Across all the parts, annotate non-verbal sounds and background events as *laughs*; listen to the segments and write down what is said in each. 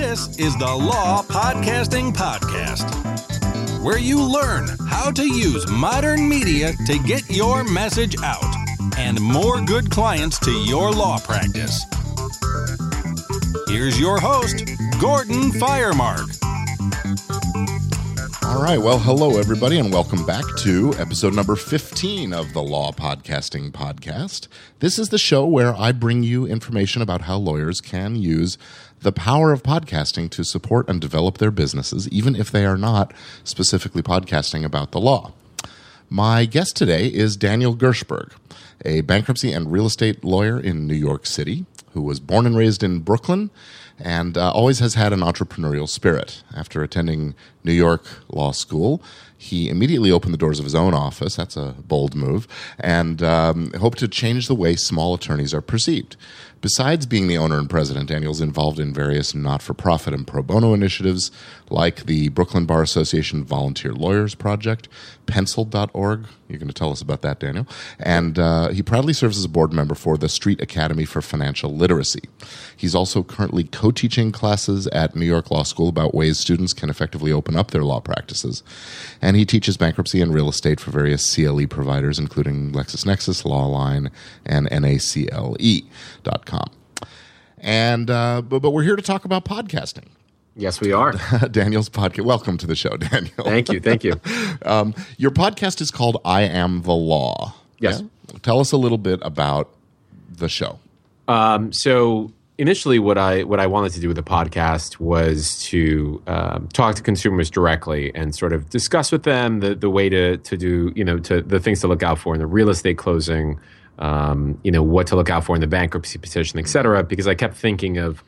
This is the Law Podcasting Podcast, where you learn how to use modern media to get your message out and more good clients to your law practice. Here's your host, Gordon Firemark. All right. Well, hello, everybody, and welcome back to episode number 15 of the Law Podcasting Podcast. This is the show where I bring you information about how lawyers can use the power of podcasting to support and develop their businesses, even if they are not specifically podcasting about the law. My guest today is Daniel Gershburg, a bankruptcy and real estate lawyer in New York City who was born and raised in Brooklyn and uh, always has had an entrepreneurial spirit. After attending New York Law School, he immediately opened the doors of his own office. That's a bold move, and um, hoped to change the way small attorneys are perceived. Besides being the owner and president, Daniel's involved in various not for profit and pro bono initiatives like the Brooklyn Bar Association Volunteer Lawyers Project, pencil.org. You're going to tell us about that, Daniel. And uh, he proudly serves as a board member for the Street Academy for Financial Literacy. He's also currently co teaching classes at New York Law School about ways students can effectively open up their law practices. And he teaches bankruptcy and real estate for various CLE providers, including LexisNexis, Lawline, and NACLE.com. And uh, but, but we're here to talk about podcasting. Yes, we are. *laughs* Daniel's podcast. Welcome to the show, *laughs* Daniel. Thank you. Thank you. *laughs* um, your podcast is called I Am the Law. Yes. Yeah? Tell us a little bit about the show. Um, so initially, what I what I wanted to do with the podcast was to um, talk to consumers directly and sort of discuss with them the the way to to do you know to the things to look out for in the real estate closing. Um, you know what to look out for in the bankruptcy petition, et cetera, because I kept thinking of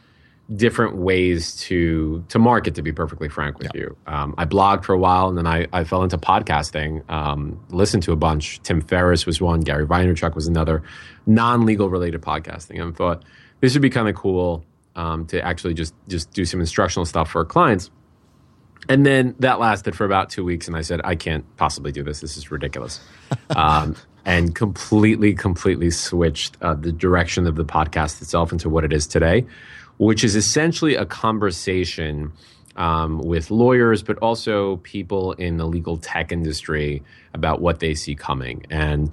different ways to to market. To be perfectly frank with yeah. you, um, I blogged for a while, and then I, I fell into podcasting. Um, listened to a bunch. Tim Ferriss was one. Gary Vaynerchuk was another. Non legal related podcasting, and thought this would be kind of cool um, to actually just just do some instructional stuff for clients. And then that lasted for about two weeks, and I said, I can't possibly do this. This is ridiculous. *laughs* Um, and completely, completely switched uh, the direction of the podcast itself into what it is today, which is essentially a conversation um, with lawyers, but also people in the legal tech industry about what they see coming. And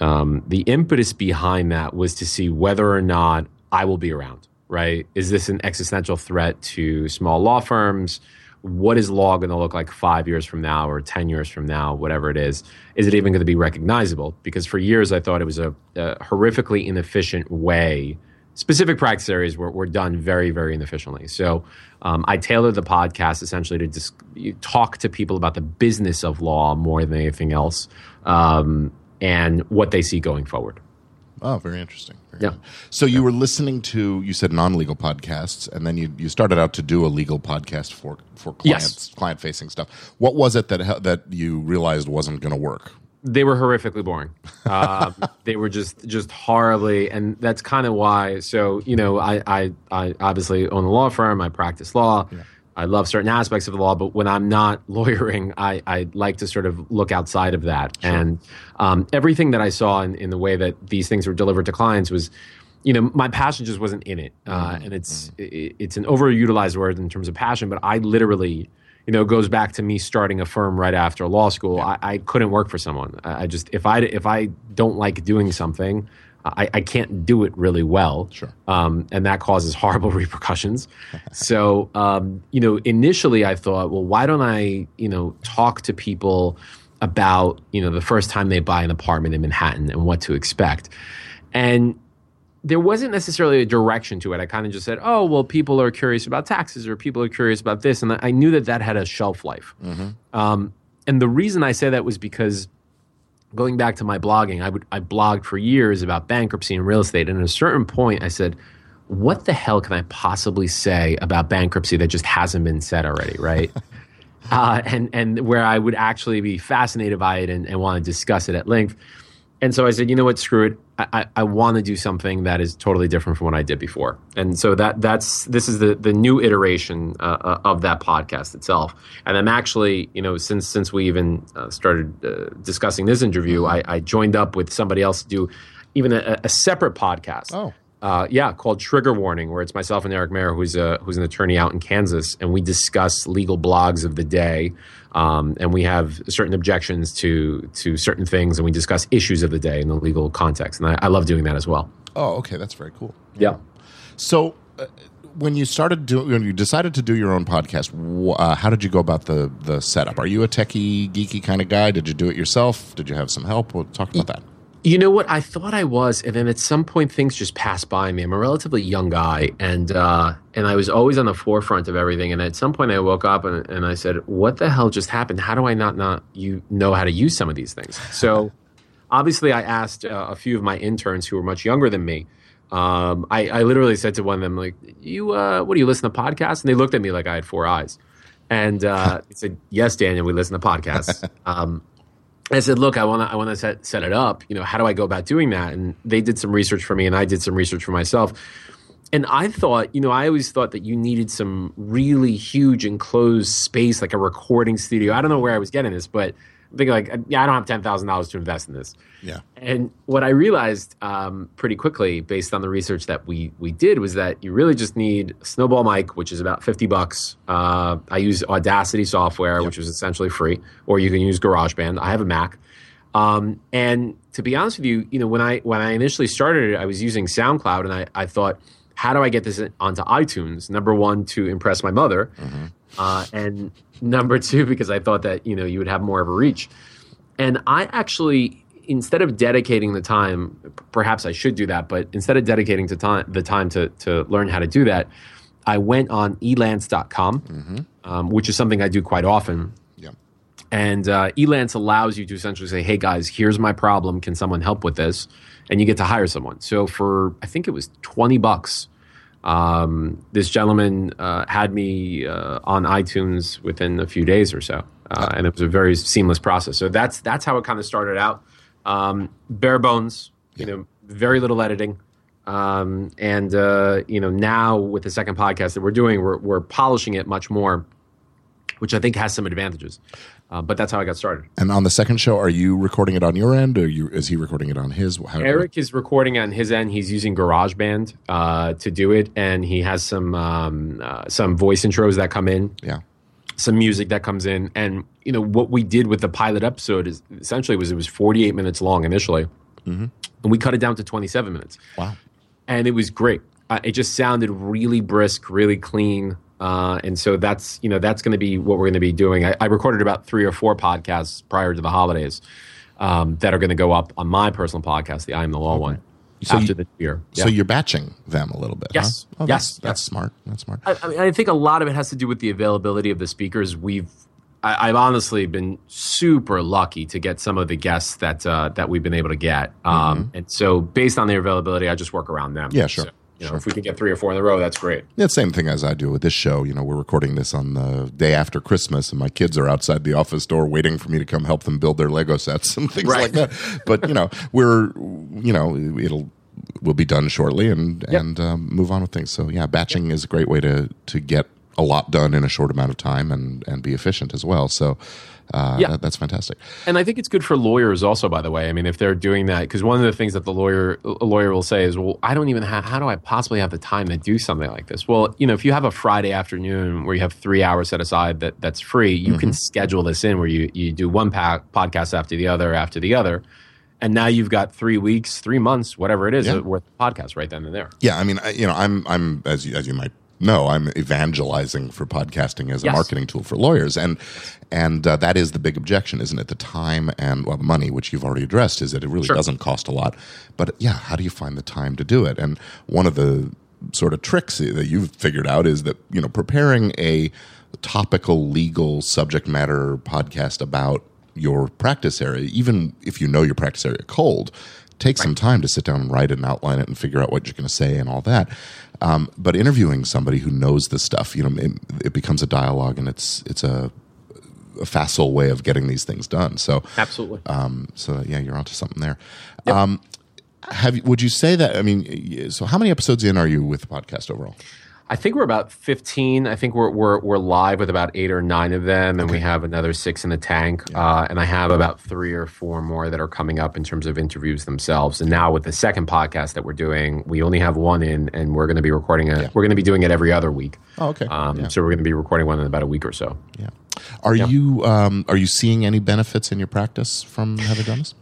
um, the impetus behind that was to see whether or not I will be around, right? Is this an existential threat to small law firms? What is law going to look like five years from now or 10 years from now, whatever it is? Is it even going to be recognizable? Because for years I thought it was a, a horrifically inefficient way. Specific practice areas were, were done very, very inefficiently. So um, I tailored the podcast essentially to dis- talk to people about the business of law more than anything else um, and what they see going forward. Oh, very interesting. Very yeah. Interesting. So you yeah. were listening to you said non-legal podcasts, and then you, you started out to do a legal podcast for for clients, yes. client facing stuff. What was it that that you realized wasn't going to work? They were horrifically boring. *laughs* Um, they were just just horribly, and that's kind of why. So you know, I I, I obviously own a law firm. I practice law. Yeah. I love certain aspects of the law, but when I'm not *laughs* lawyering, I, I like to sort of look outside of that. Sure. And um, everything that I saw in, in the way that these things were delivered to clients was, you know, my passion just wasn't in it. Uh, mm-hmm. And it's mm-hmm. it, it's an overutilized word in terms of passion, but I literally, you know, goes back to me starting a firm right after law school. Yeah. I, I, couldn't work for someone. I just if I if I don't like doing something, I, I can't do it really well. Sure. Um, and that causes *laughs* horrible repercussions. so, um, you know, initially I thought, well, why don't I, you know, talk to people about, you know, the first time they buy an apartment in Manhattan and what to expect. And there wasn't necessarily a direction to it. I kind of just said, oh, well, people are curious about taxes or people are curious about this. And I knew that that had a shelf life. Mm-hmm. Um, and the reason I say that was because – going back to my blogging, I would I blogged for years about bankruptcy and real estate, and at a certain point, I said, "What the hell can I possibly say about bankruptcy that just hasn't been said already?" Right? *laughs* uh, and and where I would actually be fascinated by it and, and want to discuss it at length. And so I said, you know what, screw it. I, I want to do something that is totally different from what I did before. And so that that's this is the the new iteration uh, uh, of that podcast itself. And I'm actually, you know, since since we even uh, started uh, discussing this interview, I, I, joined up with somebody else to do even a, a separate podcast. Oh. uh, yeah, called Trigger Warning, where it's myself and Eric Mayer, who's a who's an attorney out in Kansas, and we discuss legal blogs of the day, um, and we have certain objections to to certain things, and we discuss issues of the day in the legal context, and I, I love doing that as well. Oh, okay, that's very cool. Yeah. So, uh, when you started doing, when you decided to do your own podcast, uh, how did you go about the the setup? Are you a techie, geeky kind of guy? Did you do it yourself? Did you have some help? We'll talk about that. You know what? I thought I was, and then at some point things just passed by me. I'm a relatively young guy, and uh, and I was always on the forefront of everything. And at some point, I woke up and, and I said, "What the hell just happened? How do I not not you know how to use some of these things?" So, obviously, I asked uh, a few of my interns who were much younger than me. Um, I, I literally said to one of them, "Like, you, uh, what do you listen to podcasts?" And they looked at me like I had four eyes. And uh, said, "Yes, Daniel, we listen to podcasts." *laughs* Um, I said, "Look, I want to I want to set set it up. You know, how do I go about doing that?" And they did some research for me, and I did some research for myself. And I thought, you know, I always thought that you needed some really huge enclosed space, like a recording studio. I don't know where I was getting this, but I'm thinking like, yeah, I don't have ten thousand dollars to invest in this. Yeah. And what I realized um, pretty quickly, based on the research that we we did, was that you really just need a snowball mic, which is about fifty bucks. Uh, I use Audacity software, which is essentially free, or you can use GarageBand. I have a Mac. Um, and to be honest with you, you know, when I when I initially started it, I was using SoundCloud, and I, I thought, how do I get this onto iTunes? Number one, to impress my mother, uh, and number two, because I thought that you know you would have more of a reach. And I actually, instead of dedicating the time, perhaps I should do that, but instead of dedicating to time the time to to learn how to do that, I went on elance.com, um, which is something I do quite often. Yeah. And uh, Elance allows you to essentially say, "Hey guys, here's my problem. Can someone help with this?" And you get to hire someone. So for I think it was twenty bucks, um, this gentleman uh, had me uh, on iTunes within a few days or so, uh, and it was a very seamless process. So that's that's how it kind of started out. Um, bare bones, you know, very little editing. Um, and uh, you know now with the second podcast that we're doing, we're, we're polishing it much more, which I think has some advantages. Uh, but that's how I got started. And on the second show, are you recording it on your end, or you, is he recording it on his? How, Eric is recording on his end. He's using GarageBand uh, to do it, and he has some um, uh, some voice intros that come in, Yeah. some music that comes in, and you know what we did with the pilot episode is essentially was it was 48 minutes long initially, and we cut it down to 27 minutes. Wow. and it was great. Uh, it just sounded really brisk, really clean, uh, and so that's you know that's going to be what we're going to be doing. I, I recorded about three or four podcasts prior to the holidays um, that are going to go up on my personal podcast, the I Am the Law one, So after you- the year. So you're batching them a little bit. Yes. Huh? Oh, Yes. That's, that's Yes. smart. That's smart. I, I, mean, I think a lot of it has to do with the availability of the speakers. We've, I, I've honestly been super lucky to get some of the guests that uh, that we've been able to get, um, and so based on their availability, I just work around them. Mm-hmm. Yeah, sure. So, you know, if we can get three or four in a row, that's great. Yeah, same thing as I do with this show. You know, we're recording this on the day after Christmas, and my kids are outside the office door waiting for me to come help them build their Lego sets and *laughs* things Right. like that. But you know, we're you know, it'll we'll be done shortly and Yep. and um, move on with things. So yeah, batching is a great way to to get a lot done in a short amount of time and and be efficient as well. So. Uh, Yeah. that, that's fantastic. And I think it's good for lawyers also, by the way. I mean, if they're doing that, because one of the things that the lawyer a lawyer will say is, "Well, I don't even have. How do I possibly have the time to do something like this?" Well, you know, if you have a Friday afternoon where you have three hours set aside that that's free, you can schedule this in where you you do one pa- podcast after the other after the other, and now you've got three weeks, three months, whatever it is, Yeah. worth of podcasts right then and there. Yeah, I mean, I, you know, I'm I'm as you, as you might know, I'm evangelizing for podcasting as a Yes. marketing tool for lawyers, and and uh, that is the big objection, isn't it? The time and well, the money, which you've already addressed, is that it really Sure. doesn't cost a lot. But yeah, how do you find the time to do it? And one of the sort of tricks that you've figured out is that you know preparing a topical legal subject matter podcast about your practice area, even if you know your practice area cold, take some time to sit down and write it and outline it and figure out what you're going to say and all that. Um, but interviewing somebody who knows this stuff, you know, it, it becomes a dialogue and it's it's a, a facile way of getting these things done. So, Absolutely. um, so yeah, you're onto something there. Um, have would you say that? I mean, so how many episodes in are you with the podcast overall? I think we're about 15. I think we're, we're, we're live with about eight or nine of them, and we have another six in the tank. Uh, and I have about three or four more that are coming up in terms of interviews themselves. And now with the second podcast that we're doing, we only have one in, and we're going to be recording it. We're going to be doing it every other week. Oh, okay. Um, Yeah. So we're going to be recording one in about a week or so. Yeah. Are you um, are you seeing any benefits in your practice from having done this?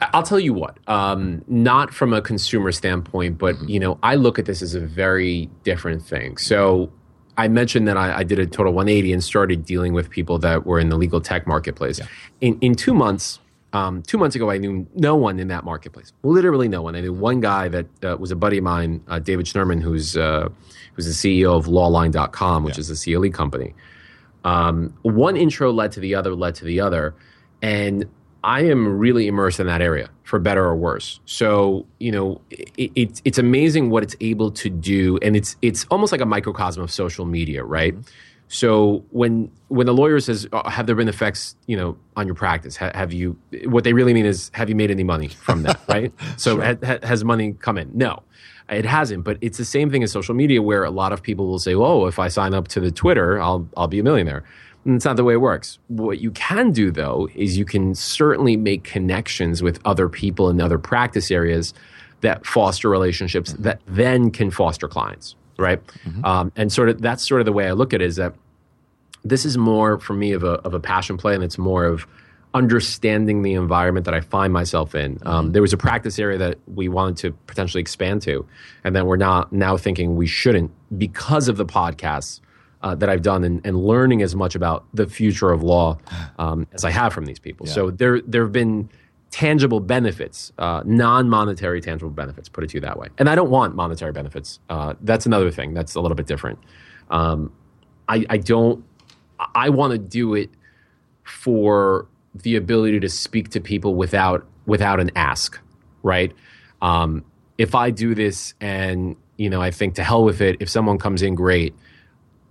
I'll tell you what, um, not from a consumer standpoint, but you know, I look at this as a very different thing. So I mentioned that I, I did a total 180 and started dealing with people that were in the legal tech marketplace. In in two months, um, two months ago, I knew no one in that marketplace. Literally no one. I knew one guy that uh, was a buddy of mine, uh, David Schnurman, who's uh, who's the CEO of LawLine.com, which is a CLE company um, one intro led to the other led to the other and i am really immersed in that area for better or worse. So you know it, it, it's amazing what it's able to do and it's it's almost like a microcosm of social media right? So when when the lawyer says uh, have there been effects you know on your practice? Ha- have you what they really mean is have you made any money from that? *laughs* Right? So ha- ha- has money come in? No it hasn't, but it's the same thing as social media where a lot of people will say, "Oh, if I sign up to the Twitter, I'll I'll be a millionaire." And it's not the way it works. What you can do though is you can certainly make connections with other people in other practice areas that foster relationships that then can foster clients, right? Um, and sort of that's sort of the way I look at it is that this is more for me of a of a passion play, and it's more of understanding the environment that I find myself in. Um, there was a practice area that we wanted to potentially expand to, and then we're not now thinking we shouldn't because of the podcasts uh, that I've done and, and learning as much about the future of law *sighs* um, as I have from these people. So there there have been tangible benefits, uh, non monetary tangible benefits. Put it to you that way. And I don't want monetary benefits. Uh, that's another thing. That's a little bit different. Um, I, I don't. I want to do it for the ability to speak to people without without an ask, right? Um, if I do this and you know I think to hell with it, if someone comes in, great.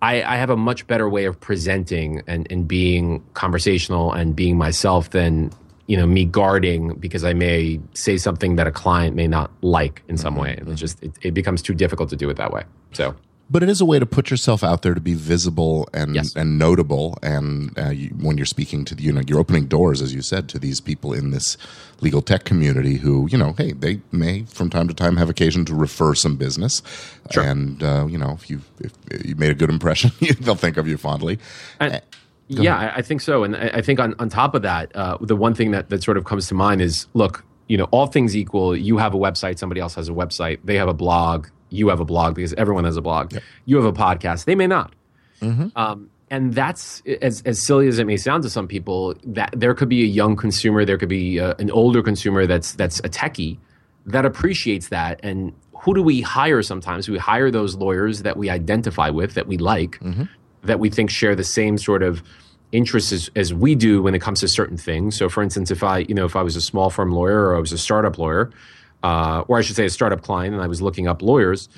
I, I have a much better way of presenting and, and being conversational and being myself than you know me guarding because I may say something that a client may not like in some mm-hmm. way. It's just it, it becomes too difficult to do it that way. So But it is a way to put yourself out there to be visible and Yes. and notable. And uh, you, when you're speaking to the, you know, you're opening doors, as you said, to these people in this legal tech community who, you know, hey, they may from time to time have occasion to refer some business. Sure. And uh, you know, if you if you made a good impression, *laughs* they'll think of you fondly. And, yeah, I, I think so. And I, I think on, on top of that, uh, the one thing that, that sort of comes to mind is look, you know, all things equal, you have a website, somebody else has a website, they have a blog, you have a blog because everyone has a blog. You have a podcast, they may not. Um, and that's as, as silly as it may sound to some people. That there could be a young consumer, there could be uh an older consumer that's that's a techie that appreciates that. And who do we hire? Sometimes we hire those lawyers that we identify with, that we like, that we think share the same sort of interests as, as we do when it comes to certain things. So, for instance, if I you know if I was a small firm lawyer or I was a startup lawyer, uh, or I should say a startup client, and I was looking up lawyers.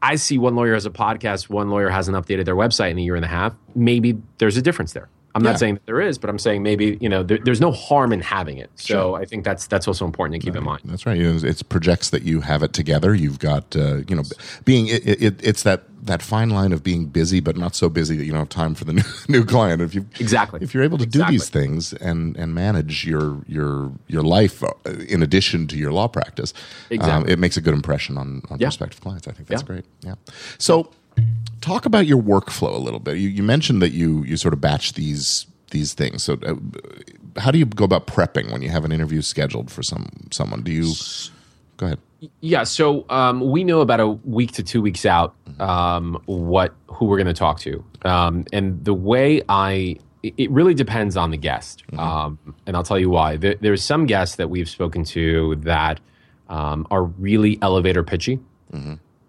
I see one lawyer has a podcast, one lawyer hasn't updated their website in a year and a half. Maybe there's a difference there. I'm Yeah. not saying that there is, but I'm saying maybe you know there, there's no harm in having it. So I think that's that's also important to keep in mind. That's right. It projects that you have it together. You've got, uh, you know, being it, it, it's that that fine line of being busy but not so busy that you don't have time for the *laughs* new, new client. If you Exactly. if you're able to do these things and and manage your your your life uh, in addition to your law practice, um, Exactly. it makes a good impression on on Yeah. prospective clients. I think that's Yeah. great. Yeah. So, talk about your workflow a little bit. You, you mentioned that you you sort of batch these these things. So, uh, how do you go about prepping when you have an interview scheduled for some someone? Do you go ahead? Yeah, so um, we know about a week to two weeks out um, what who we're going to talk to, um, and the way I it- really depends on the guest, um, and I'll tell you why. There, there's some guests that we've spoken to that um, are really elevator pitchy,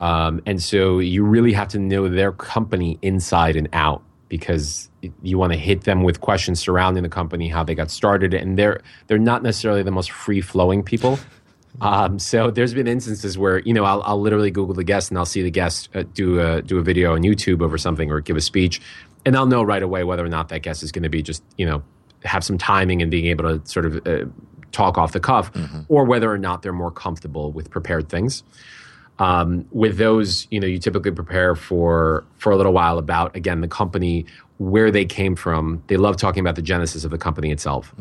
um, and so you really have to know their company inside and out because you want to hit them with questions surrounding the company, how they got started, and they're they're not necessarily the most free flowing people. Um, so there's been instances where you know I'll, I'll literally Google the guest and I'll see the guest uh, do a do a video on YouTube over something or give a speech, and I'll know right away whether or not that guest is going to be just you know have some timing and being able to sort of uh, talk off the cuff, or whether or not they're more comfortable with prepared things. Um, with those, you know, you typically prepare for for a little while about again the company, where they came from. They love talking about the genesis of the company itself.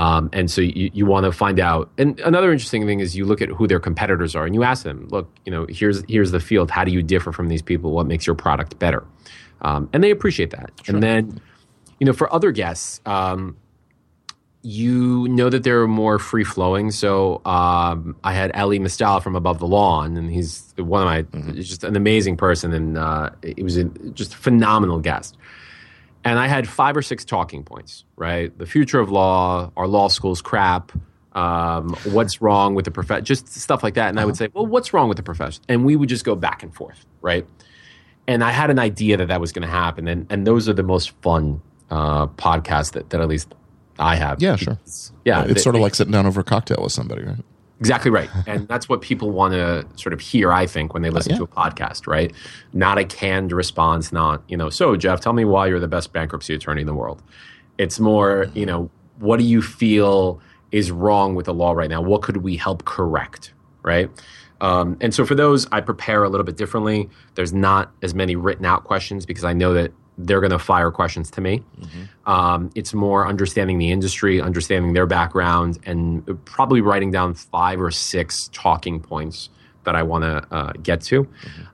Um, and so you, you want to find out. And another interesting thing is you look at who their competitors are and you ask them, look, you know, here's here's the field. How do you differ from these people? What makes your product better? Um, and they appreciate that. And then, you know, for other guests, um, you know that they're more free flowing. So um, I had Elie Mystal from Above the Law, and he's one of my he's just an amazing person, and uh, he was a, just a phenomenal guest. And I had five or six talking points, right? The future of law, our law school's crap, um, what's wrong with the profession, just stuff like that. And I would say, well, what's wrong with the profession? And we would just go back and forth, right? And I had an idea that that was going to happen, and and those are the most fun uh, podcasts that that at least I have. Yeah, sure. Yeah, it's they- sort of they- like sitting down over a cocktail with somebody, right? Exactly right. *laughs* And that's what people want to sort of hear, I think, when they listen Yeah. to a podcast, right? Not a canned response, not, you know, so Jeff, tell me why you're the best bankruptcy attorney in the world. It's more, you know, what do you feel is wrong with the law right now? What could we help correct, right? Um, and so for those, I prepare a little bit differently. There's not as many written out questions because I know that they're going to fire questions to me. Um, it's more understanding the industry, understanding their background, and probably writing down five or six talking points that I want to uh, get to.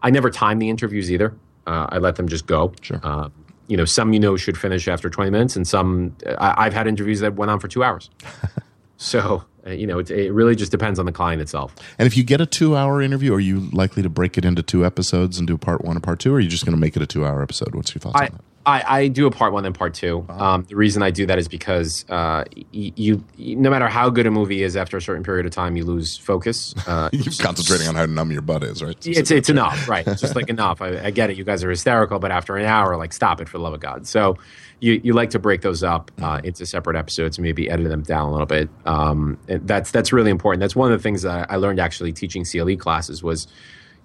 I never time the interviews either. Uh, I let them just go. Sure. Uh, you know, some you know should finish after 20 minutes, and some I, I've had interviews that went on for two hours. *laughs* so, uh, Uh, you know, it, it really just depends on the client itself. And if you get a two-hour interview, are you likely to break it into two episodes and do part one and part two, or are you just going to make it a two-hour episode? What's your thoughts I, on that? I, I do a part one and part two. Um, the reason I do that is because uh, y- you, no matter how good a movie is, after a certain period of time, you lose focus. Uh, *laughs* You're concentrating on how numb your butt is, right? it's it's enough, right? It's just like enough. I, I get it. You guys are hysterical, but after an hour, like stop it for the love of God. So you you like to break those up uh, into separate episodes, maybe edit them down a little bit. Um, and that's that's really important. That's one of the things that I learned actually teaching CLE classes was,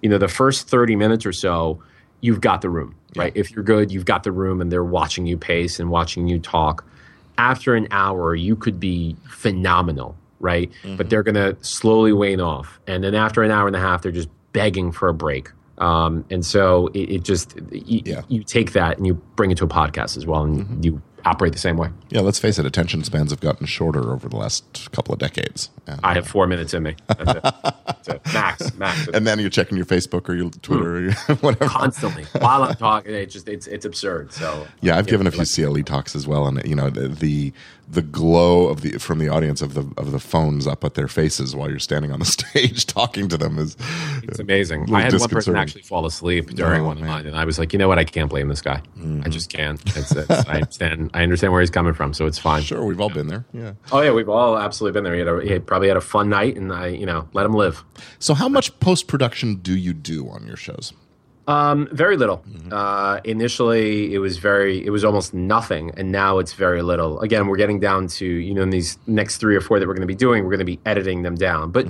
you know, the first thirty minutes or so, you've got the room, right? If you're good, you've got the room, and they're watching you pace and watching you talk. After an hour, you could be phenomenal, right? But they're going to slowly wane off, and then after an hour and a half, they're just begging for a break. Um, and so it, it just you, Yeah. you take that and you bring it to a podcast as well, and you operate the same way. Yeah, let's face it. Attention spans have gotten shorter over the last couple of decades. And, I have four minutes in me. That's it. That's it. *laughs* Max, max. and then you're checking your Facebook or your Twitter or your, *laughs* whatever. constantly while I'm talking. It just it's it's absurd. So Yeah, I've given a few CLE talks as well, and you know the, the the glow of the from the audience of the of the phones up at their faces while you're standing on the *laughs* stage talking to them is It's amazing. Uh, I had one person actually fall asleep oh, during Oh, one of man. mine, and I was like, you know what? I can't blame this guy. I mm-hmm. just can't. It's, it's, I understand. I understand where he's coming from, so it's fine. sure we've all been there. Yeah. Oh yeah, we've all absolutely been there. He, had a, he had probably had a fun night, and I, you know, let him live. So how much post production do you do on your shows? Um, very little. Uh, initially, it was very, it was almost nothing, and now it's very little. Again, we're getting down to you know in these next three or four that we're going to be doing, we're going to be editing them down. But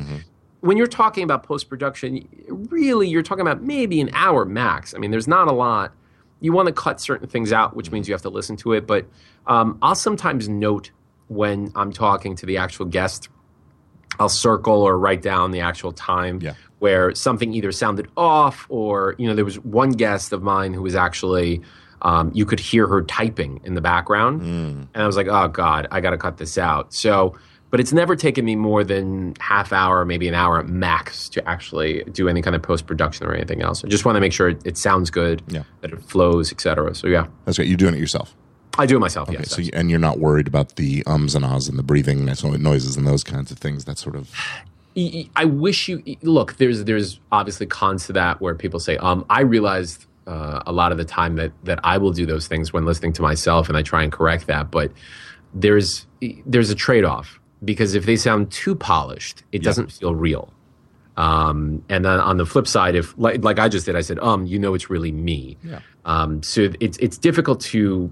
when you're talking about post production, really, you're talking about maybe an hour max. I mean, there's not a lot. You want to cut certain things out, which means you have to listen to it. But um, I'll sometimes note when I'm talking to the actual guest I'll circle or write down the actual time Yeah. Where something either sounded off or, you know, there was one guest of mine who was actually, um, you could hear her typing in the background. And I was like, oh, God, I got to cut this out. So, but it's never taken me more than half hour, maybe an hour max to actually do any kind of post production or anything else. I just want to make sure it, it sounds good, Yeah. that it flows, et cetera. So, yeah, That's great. You're doing it yourself. I do it myself. Okay, yes. so you, and you're not worried about the ums and ahs and the breathing and noises and those kinds of things. That sort of I wish you look. There's there's obviously cons to that where people say, um, I realized uh, a lot of the time that that I will do those things when listening to myself, and I try and correct that. But there's there's a trade off because if they sound too polished, it doesn't feel real. Um, and then on the flip side, if like like I just did, I said, um, you know, it's really me. Yeah. Um, so it's it's difficult to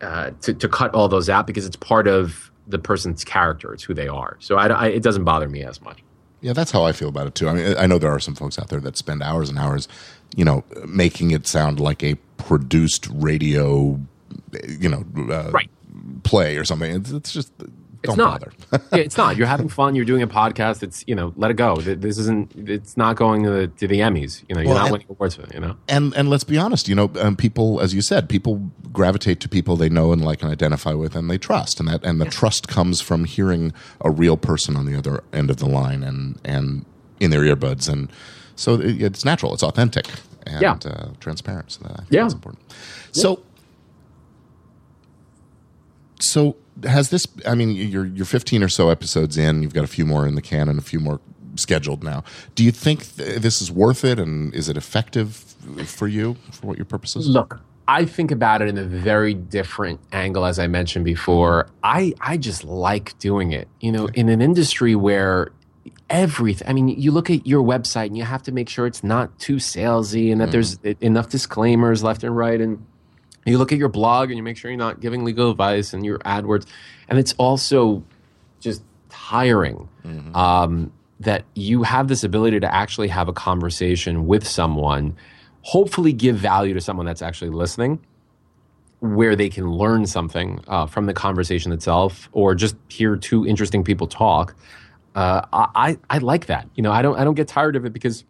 uh, to, to cut all those out because it's part of the person's character. It's who they are. So I, I, it doesn't bother me as much. Yeah, that's how I feel about it too. I mean, I know there are some folks out there that spend hours and hours, you know, making it sound like a produced radio, you know, uh, Right. play or something. It's, it's just It's don't not. bother. *laughs* *laughs* yeah, it's not. You're having fun. You're doing a podcast. It's you know, let it go. This isn't. It's not going to the, to the Emmys. You know, you're Well, not and- winning awards for it. You know. and and let's be honest, you know, um, people, as you said, people gravitate to people they know and like and identify with, and they trust, and that and the trust comes from hearing a real person on the other end of the line, and and in their earbuds, and so it, it's natural, it's authentic, and Yeah. uh, transparent. So that I think Yeah. that's important. So. So has this? I mean, you're you're 15 or so episodes in. You've got a few more in the can and a few more scheduled now. Do you think th- this is worth it, and is it effective for you for what your purposes? Look, I think about it in a very different angle, as I mentioned before. I I just like doing it. You know, in an industry where everything. I mean, you look at your website and you have to make sure it's not too salesy and that there's enough disclaimers left and right and you look at your blog and you make sure you're not giving legal advice and your AdWords, and it's also just tiring um, that you have this ability to actually have a conversation with someone, hopefully give value to someone that's actually listening, where they can learn something uh, from the conversation itself, or just hear two interesting people talk. Uh, I, I like that. You know, I don't I don't get tired of it because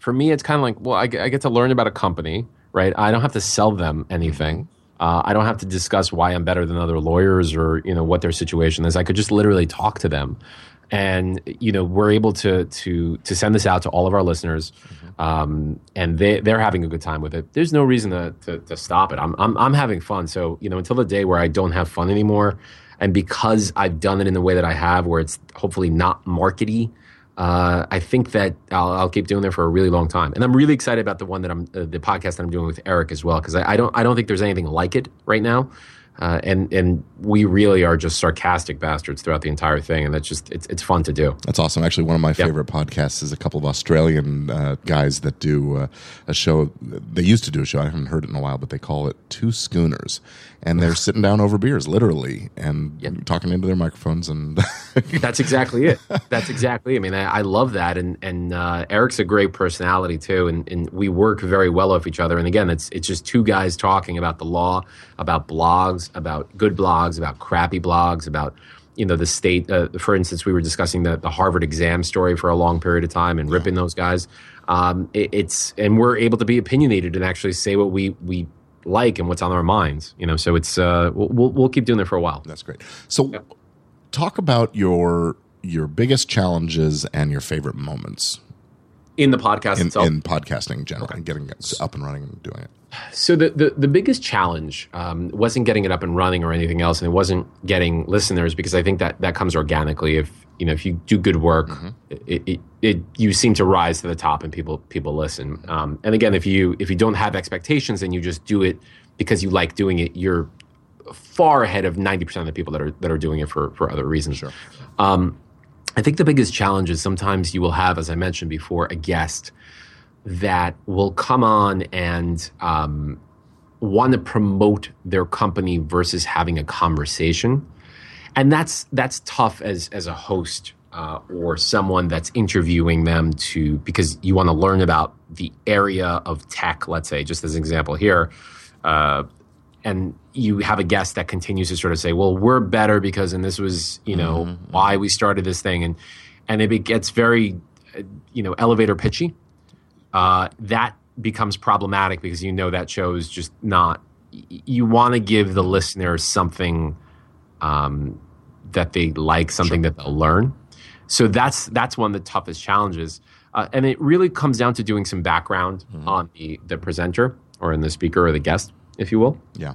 for me, it's kind of like, well, I, I get to learn about a company, right? I don't have to sell them anything. Uh, I don't have to discuss why I'm better than other lawyers or you know what their situation is. I could just literally talk to them, and you know we're able to to to send this out to all of our listeners, um, and they they're having a good time with it. There's no reason to to, to stop it. I'm, I'm I'm having fun. So you know until the day where I don't have fun anymore, and because I've done it in the way that I have, where it's hopefully not markety. Uh, I think that I'll, I'll keep doing it for a really long time, and I'm really excited about the one that I'm, uh, the podcast that I'm doing with Eric as well, because I, I don't, I don't think there's anything like it right now, uh, and and we really are just sarcastic bastards throughout the entire thing, and that's just, it's, it's fun to do. That's awesome. Actually, one of my favorite podcasts is a couple of Australian uh, guys that do uh, a show. They used to do a show. I haven't heard it in a while, but they call it Two Schooners, and they're sitting down over beers, literally, and talking into their microphones. And *laughs* That's exactly it. That's exactly. I mean, I, I love that, and and uh, Eric's a great personality too, and, and we work very well with each other. And again, it's it's just two guys talking about the law, about blogs, about good blogs, about crappy blogs, about you know the state. Uh, for instance, we were discussing the the Harvard exam story for a long period of time and ripping those guys. Um, it, it's and we're able to be opinionated and actually say what we we like and what's on our minds. You know, so it's uh, we'll we'll, keep doing it for a while. that's great. So, talk about your your biggest challenges and your favorite moments In the podcast in, itself, in podcasting in general and getting up and running and doing it. So the, the, the biggest challenge um, wasn't getting it up and running or anything else, and it wasn't getting listeners because I think that that comes organically. If you know if you do good work, it, it, it you seem to rise to the top and people people listen. Um, and again, if you if you don't have expectations and you just do it because you like doing it, you're far ahead of ninety percent of the people that are that are doing it for for other reasons. Sure. Um, I think the biggest challenge is sometimes you will have, as I mentioned before, a guest that will come on and um, want to promote their company versus having a conversation, and that's that's tough as as a host uh, or someone that's interviewing them to because you want to learn about the area of tech. Let's say, just as an example here. Uh, and you have a guest that continues to sort of say, "Well, we're better because," and this was, you know, why we started this thing, and and it gets very, uh, you know, elevator pitchy, uh, that becomes problematic because you know that show is just not. You want to give the listener something um, that they like, something that they'll learn. So that's that's one of the toughest challenges, uh, and it really comes down to doing some background on the the presenter or in the speaker or the guest, if you will Yeah.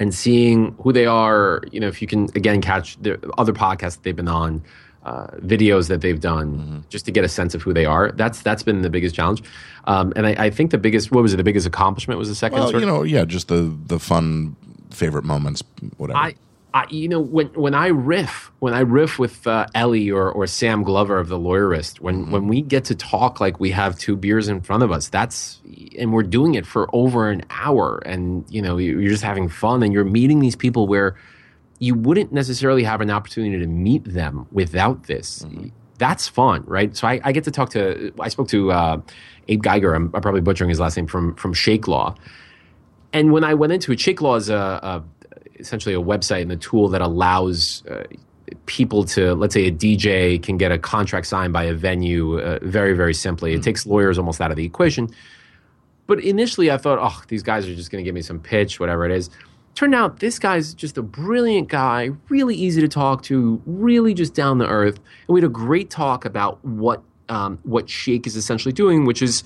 and seeing who they are. You know, if you can again catch the other podcasts that they've been on, uh, videos that they've done, just to get a sense of who they are. That's that's been the biggest challenge. Um, and I, I think the biggest, what was it? The biggest accomplishment was the second. Well, sort you know, yeah, just the the fun favorite moments, whatever. I, I, you know, when when I riff, when I riff with uh, Elie or, or Sam Glover of the Lawyerist, when when we get to talk like we have two beers in front of us, that's and we're doing it for over an hour, and you know, you're just having fun, and you're meeting these people where you wouldn't necessarily have an opportunity to meet them without this. That's fun, right? So I, I get to talk to. I spoke to uh, Abe Geiger. I'm, I'm probably butchering his last name from from Shake Law. And when I went into it, Shake Law is a, a essentially a website and a tool that allows uh, people to, let's say, a DJ can get a contract signed by a venue uh, very, very simply. It takes lawyers almost out of the equation. But initially, I thought, oh, these guys are just going to give me some pitch, whatever it is. Turned out this guy's just a brilliant guy, really easy to talk to, really just down to earth. And we had a great talk about what um, what Shake is essentially doing, which is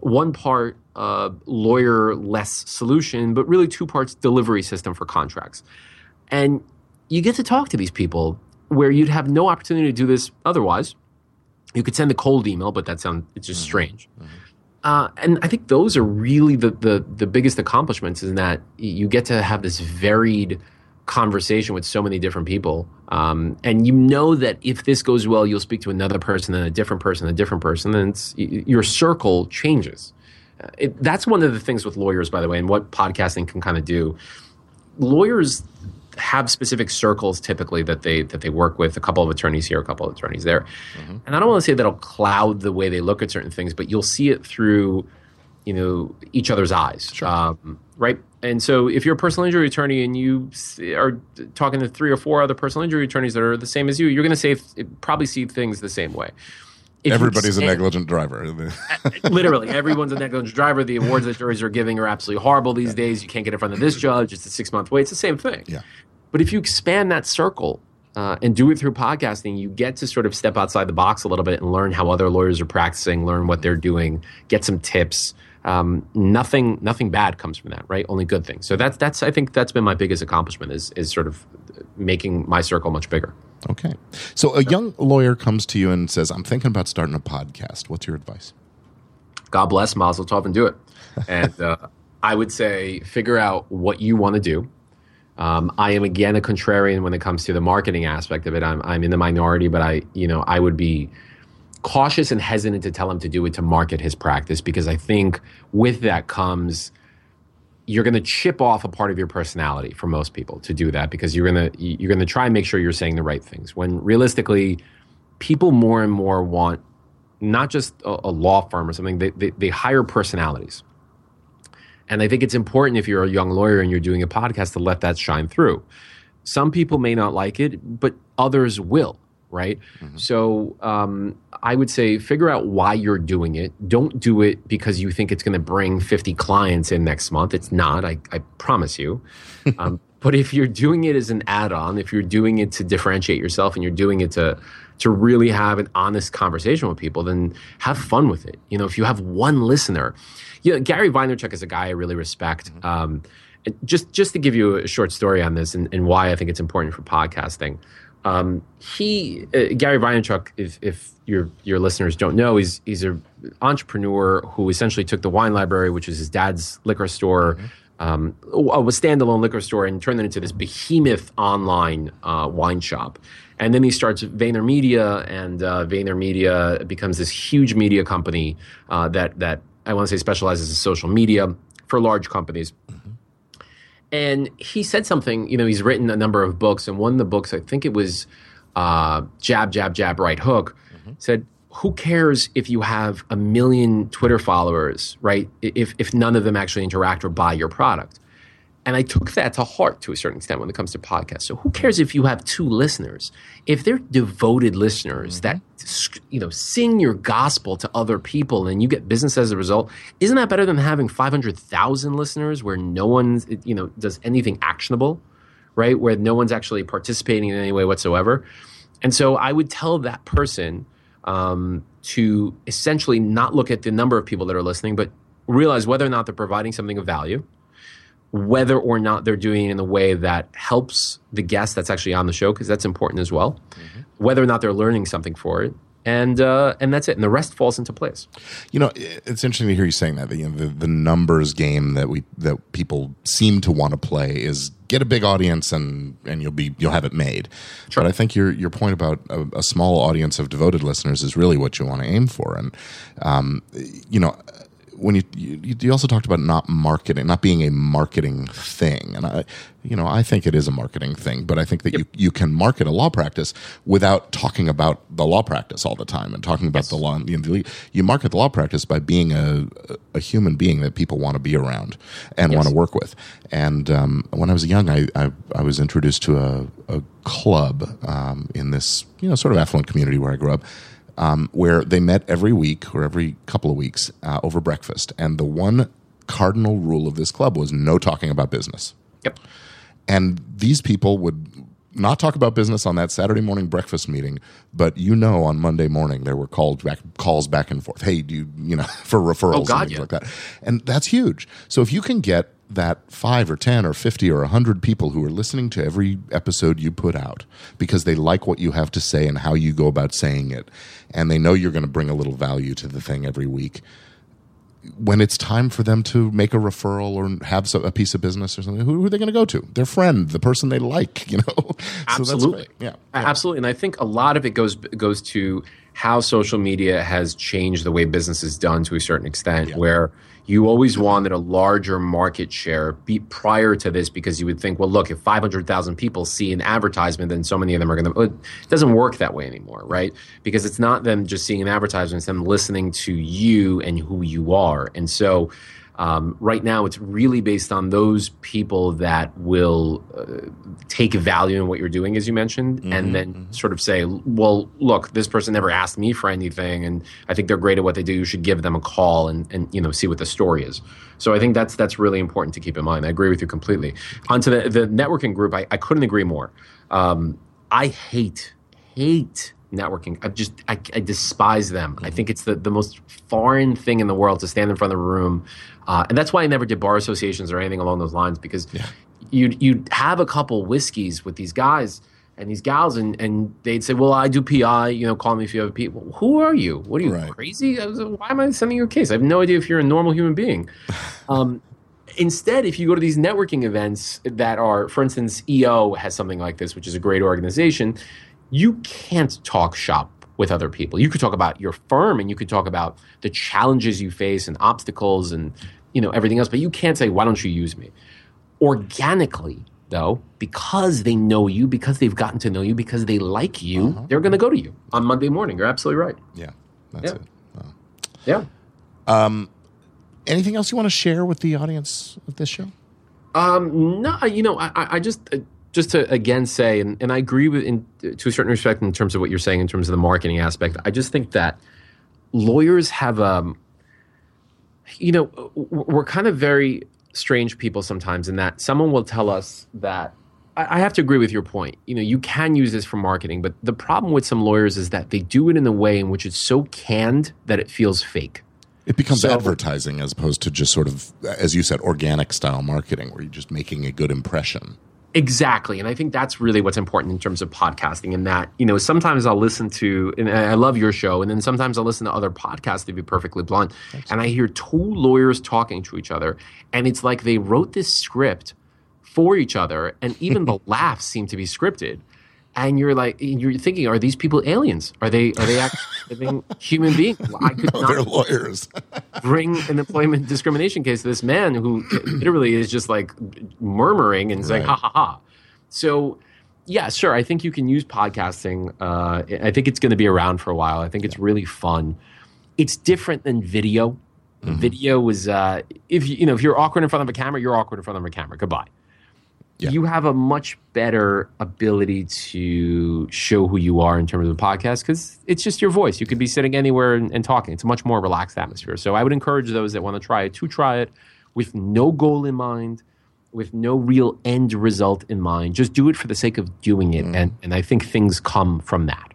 one part uh, lawyer less solution, but really two parts delivery system for contracts. And you get to talk to these people where you'd have no opportunity to do this otherwise. You could send a cold email, but that sounds it's just strange. Uh, and I think those are really the, the the biggest accomplishments in that you get to have this varied conversation with so many different people, um, and you know that if this goes well, you'll speak to another person and a different person, a different person, and your circle changes. Uh, It, that's one of the things with lawyers, by the way, and what podcasting can kind of do. Lawyers have specific circles typically that they that they work with a couple of attorneys here a couple of attorneys there and i don't want to say that'll cloud the way they look at certain things but you'll see it through you know each other's eyes um, right and so if you're a personal injury attorney and you are talking to three or four other personal injury attorneys that are the same as you you're going to say probably see things the same way If Everybody's a negligent driver. *laughs* literally everyone's a negligent driver. The awards that juries are giving are absolutely horrible these days. You can't get in front of this judge. It's a six month wait. It's the same thing. Yeah. But if you expand that circle uh, and do it through podcasting, you get to sort of step outside the box a little bit and learn how other lawyers are practicing, learn what they're doing, get some tips. Um, nothing, nothing bad comes from that, right? Only good things. So that's that's I think that's been my biggest accomplishment is is sort of making my circle much bigger. Okay. So a young lawyer comes to you and says, I'm thinking about starting a podcast. What's your advice? God bless Mazel Tov and do it. And uh, I would say figure out what you want to do. Um, I am again a contrarian when it comes to the marketing aspect of it. I'm, I'm in the minority, but I, you know, I would be cautious and hesitant to tell him to do it to market his practice because I think with that comes you're going to chip off a part of your personality for most people to do that because you're going to you're going to try and make sure you're saying the right things when realistically people more and more want not just a, a law firm or something they, they, they hire personalities and i think it's important if you're a young lawyer and you're doing a podcast to let that shine through. Some people may not like it but others will right? So um, i would say figure out why you're doing it. Don't do it because you think it's going to bring 50 clients in next month. It's not i, I promise you. *laughs* Um, but if you're doing it as an add-on if you're doing it to differentiate yourself and you're doing it to to really have an honest conversation with people then have fun with it. You know if you have one listener you know, gary vaynerchuk is a guy i really respect. Um, just just to give you a short story on this and, and why i think it's important for podcasting. Um, he uh, Gary Vaynerchuk, if, if your your listeners don't know, he's he's an entrepreneur who essentially took the wine library, which is his dad's liquor store, um, a a standalone liquor store, and turned it into this behemoth online uh, wine shop. And then he starts VaynerMedia, and uh, VaynerMedia becomes this huge media company uh, that that I want to say specializes in social media for large companies. And he said something, you know, he's written a number of books, and one of the books, I think it was uh, Jab, Jab, Jab, Right Hook, said, Who cares if you have a million Twitter followers, right? If, if none of them actually interact or buy your product. And I took that to heart to a certain extent when it comes to podcasts. So who cares if you have two listeners? If they're devoted listeners that you know sing your gospel to other people and you get business as a result, isn't that better than having 500,000 listeners where no one you know does anything actionable, right? Where no one's actually participating in any way whatsoever. And so I would tell that person um, to essentially not look at the number of people that are listening, but realize whether or not they're providing something of value whether or not they're doing it in a way that helps the guest that's actually on the show, because that's important as well. Whether or not they're learning something for it, and uh, and that's it. And the rest falls into place. You know, it's interesting to hear you saying that. You know, the, the numbers game that we that people seem to want to play is get a big audience and and you'll be you'll have it made. Sure. But I think your your point about a, a small audience of devoted listeners is really what you want to aim for. And um, you know, when you, you you also talked about not marketing, not being a marketing thing, and I, you know, I think it is a marketing thing, but I think that you you can market a law practice without talking about the law practice all the time and talking about the law. You, you market the law practice by being a a human being that people want to be around and Yes. want to work with. And um, when I was young, I, I I was introduced to a a club um, in this you know sort of affluent community where I grew up um, where they met every week or every couple of weeks uh, over breakfast. And the one cardinal rule of this club was no talking about business. Yep. And these people would not talk about business on that Saturday morning breakfast meeting, but you know, on Monday morning there were called back calls back and forth. Hey, do you you know *laughs* for referrals Oh, God, and things yeah. like that, and that's huge. So if you can get that five or ten or fifty or a hundred people who are listening to every episode you put out because they like what you have to say and how you go about saying it, and they know you're going to bring a little value to the thing every week when it's time for them to make a referral or have a piece of business or something, who, are they going to go to? Their friend, the person they like, *laughs* you know. so Absolutely. That's great. Yeah. Absolutely. And I think a lot of it goes goes to how social media has changed the way business is done to a certain extent, where you always wanted a larger market share be, prior to this because you would think, well, look, if 500,000 people see an advertisement, then so many of them are going to. It doesn't work that way anymore, right? Because it's not them just seeing an advertisement, it's them listening to you and who you are. And so um, right now, it's really based on those people that will uh, take value in what you're doing, as you mentioned, and then sort of say, "Well, look, this person never asked me for anything, and I think they're great at what they do. You should give them a call and and you know see what the story is." So I think that's that's really important to keep in mind. I agree with you completely. Onto the the networking group, I, I couldn't agree more. Um, I hate hate networking. I just I, I despise them. I think it's the the most foreign thing in the world to stand in front of a room, uh, and that's why I never did bar associations or anything along those lines because you'd you'd have a couple whiskeys with these guys and these gals and and they'd say, "Well, I do PI. You know, call me if you have people." Who are you? What are you Right. crazy? I was, why am I sending you a case? I have no idea if you're a normal human being. *laughs* Um, instead, if you go to these networking events that are, for instance, EO has something like this, which is a great organization, you can't talk shop with other people. You could talk about your firm and you could talk about the challenges you face and obstacles and you know everything else, but you can't say, "Why don't you use me?" Organically, though, because they know you, because they've gotten to know you, because they like you, they're going to go to you on Monday morning. You're absolutely right. Yeah. That's Yeah. it. Wow. Yeah. Anything else you want to share with the audience of this show? Um, no, you know, I, I I just uh, just to again say, and, and I agree with in to a certain respect in terms of what you're saying in terms of the marketing aspect. I just think that lawyers have um, you know, we're kind of very strange people sometimes in that someone will tell us that. I I have to agree with your point. You know, you can use this for marketing, but the problem with some lawyers is that they do it in a way in which it's so canned that it feels fake. It becomes So- advertising as opposed to just sort of, as you said, organic style marketing where you're just making a good impression. Exactly. And I think that's really what's important in terms of podcasting. And that, you know, sometimes I'll listen to, and I love your show, and then sometimes I'll listen to other podcasts to be perfectly blunt. And I hear two lawyers talking to each other. And it's like they wrote this script for each other. And even *laughs* the laughs seem to be scripted. And you're like, you're thinking, are these people aliens? Are they, are they actually *laughs* living human beings? I could Oh, *laughs* not they're lawyers. *laughs* bring an employment discrimination case to this man who *clears throat* literally is just like murmuring and saying Right. ha ha ha. So yeah, sure. I think you can use podcasting. Uh, I think it's going to be around for a while. I think it's really fun. It's different than video. Video is uh, if you you know if you're awkward in front of a camera, you're awkward in front of a camera. Goodbye. Yeah. You have a much better ability to show who you are in terms of the podcast because it's just your voice. You could be sitting anywhere and, and talking. It's a much more relaxed atmosphere. So I would encourage those that want to try it to try it with no goal in mind, with no real end result in mind. Just do it for the sake of doing it, and and I think things come from that.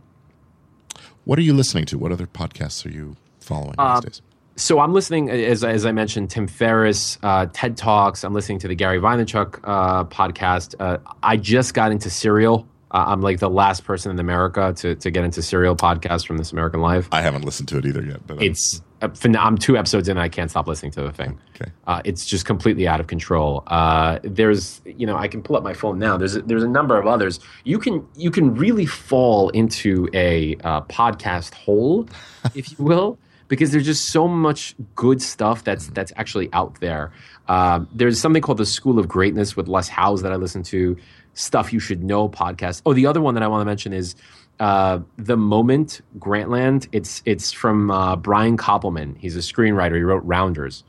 What are you listening to? What other podcasts are you following Um, these days? So I'm listening, as, as I mentioned, Tim Ferriss, uh, TED Talks. I'm listening to the Gary Vaynerchuk uh, podcast. Uh, I just got into Serial. Uh, I'm like the last person in America to, to get into Serial podcast from This American Life. I haven't listened to it either yet, but uh, It's I'm two episodes in. and I can't stop listening to the thing. Okay. Uh, it's just completely out of control. Uh, there's, you know, I can pull up my phone now. There's a, there's a number of others. You can you can really fall into a uh, podcast hole, if you will, *laughs* because there's just so much good stuff that's that's actually out there. Uh, there's something called the School of Greatness with Lewis Howes that I listen to. Stuff you should know podcast. Oh, the other one that I want to mention is uh, the Moment Grantland. It's it's from uh, Brian Koppelman. He's a screenwriter. He wrote Rounders,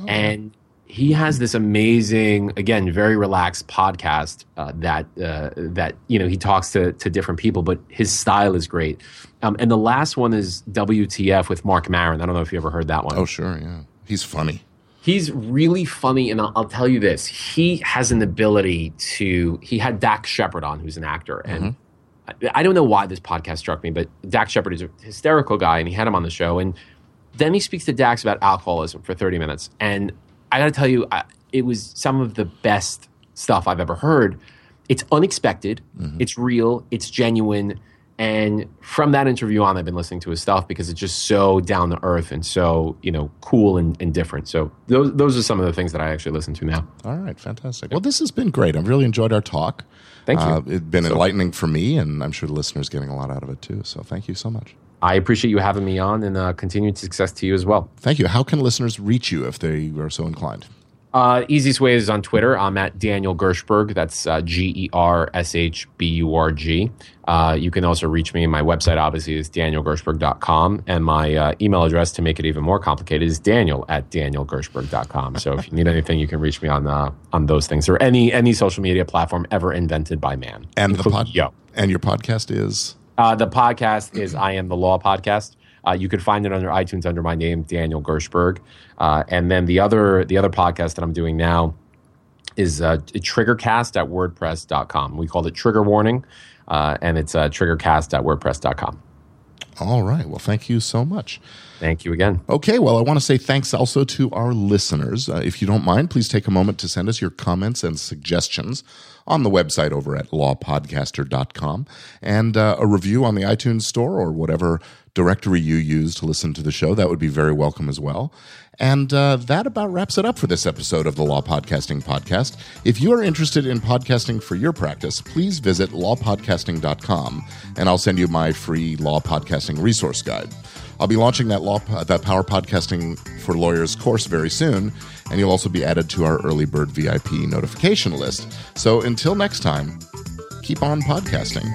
oh. and he has this amazing, again, very relaxed podcast uh, that uh, that you know he talks to to different people, but his style is great. Um, and the last one is WTF with Marc Maron. I don't know if you ever heard that one. Oh, sure, yeah, he's funny. He's really funny, and I'll, I'll tell you this: he has an ability to. He had Dax Shepard on, who's an actor, and. Mm-hmm. I don't know why this podcast struck me, but Dax Shepard is a hysterical guy, and he had him on the show. And then he speaks to Dax about alcoholism for 30 minutes. And I got to tell you, I, it was some of the best stuff I've ever heard. It's unexpected, mm-hmm. it's real, it's genuine. And from that interview on, I've been listening to his stuff because it's just so down to earth and so you know cool and, and different. So those those are some of the things that I actually listen to now. All right, fantastic. Well, this has been great. I've really enjoyed our talk. Thank you. Uh, it's been so, enlightening for me, and I'm sure the listeners getting a lot out of it too. So thank you so much. I appreciate you having me on, and uh, continued success to you as well. Thank you. How can listeners reach you if they are so inclined? Uh, easiest way is on Twitter. I'm at Daniel Gershburg. That's uh, G E R S H B U R G. Uh, you can also reach me. My website, obviously, is danielgershburg.com. And my uh, email address, to make it even more complicated, is daniel at danielgershburg.com. So if you need anything, you can reach me on uh, on those things or any any social media platform ever invented by man. And, the pod- yo. and your podcast is? Uh, the podcast is I Am the Law Podcast. Uh, you can find it under iTunes under my name, Daniel Gershburg. Uh, and then the other the other podcast that I'm doing now is uh, Triggercast at WordPress.com. We called it Trigger Warning, uh, and it's uh, Triggercast at WordPress.com. All right. Well, thank you so much. Thank you again. Okay, well, I want to say thanks also to our listeners. Uh, if you don't mind, please take a moment to send us your comments and suggestions on the website over at lawpodcaster.com and uh, a review on the iTunes store or whatever directory you use to listen to the show. That would be very welcome as well. And uh, that about wraps it up for this episode of the Law Podcasting Podcast. If you are interested in podcasting for your practice, please visit lawpodcasting.com and I'll send you my free law podcasting resource guide. I'll be launching that law that Power Podcasting for Lawyers course very soon, and you'll also be added to our early bird VIP notification list. So until next time, keep on podcasting.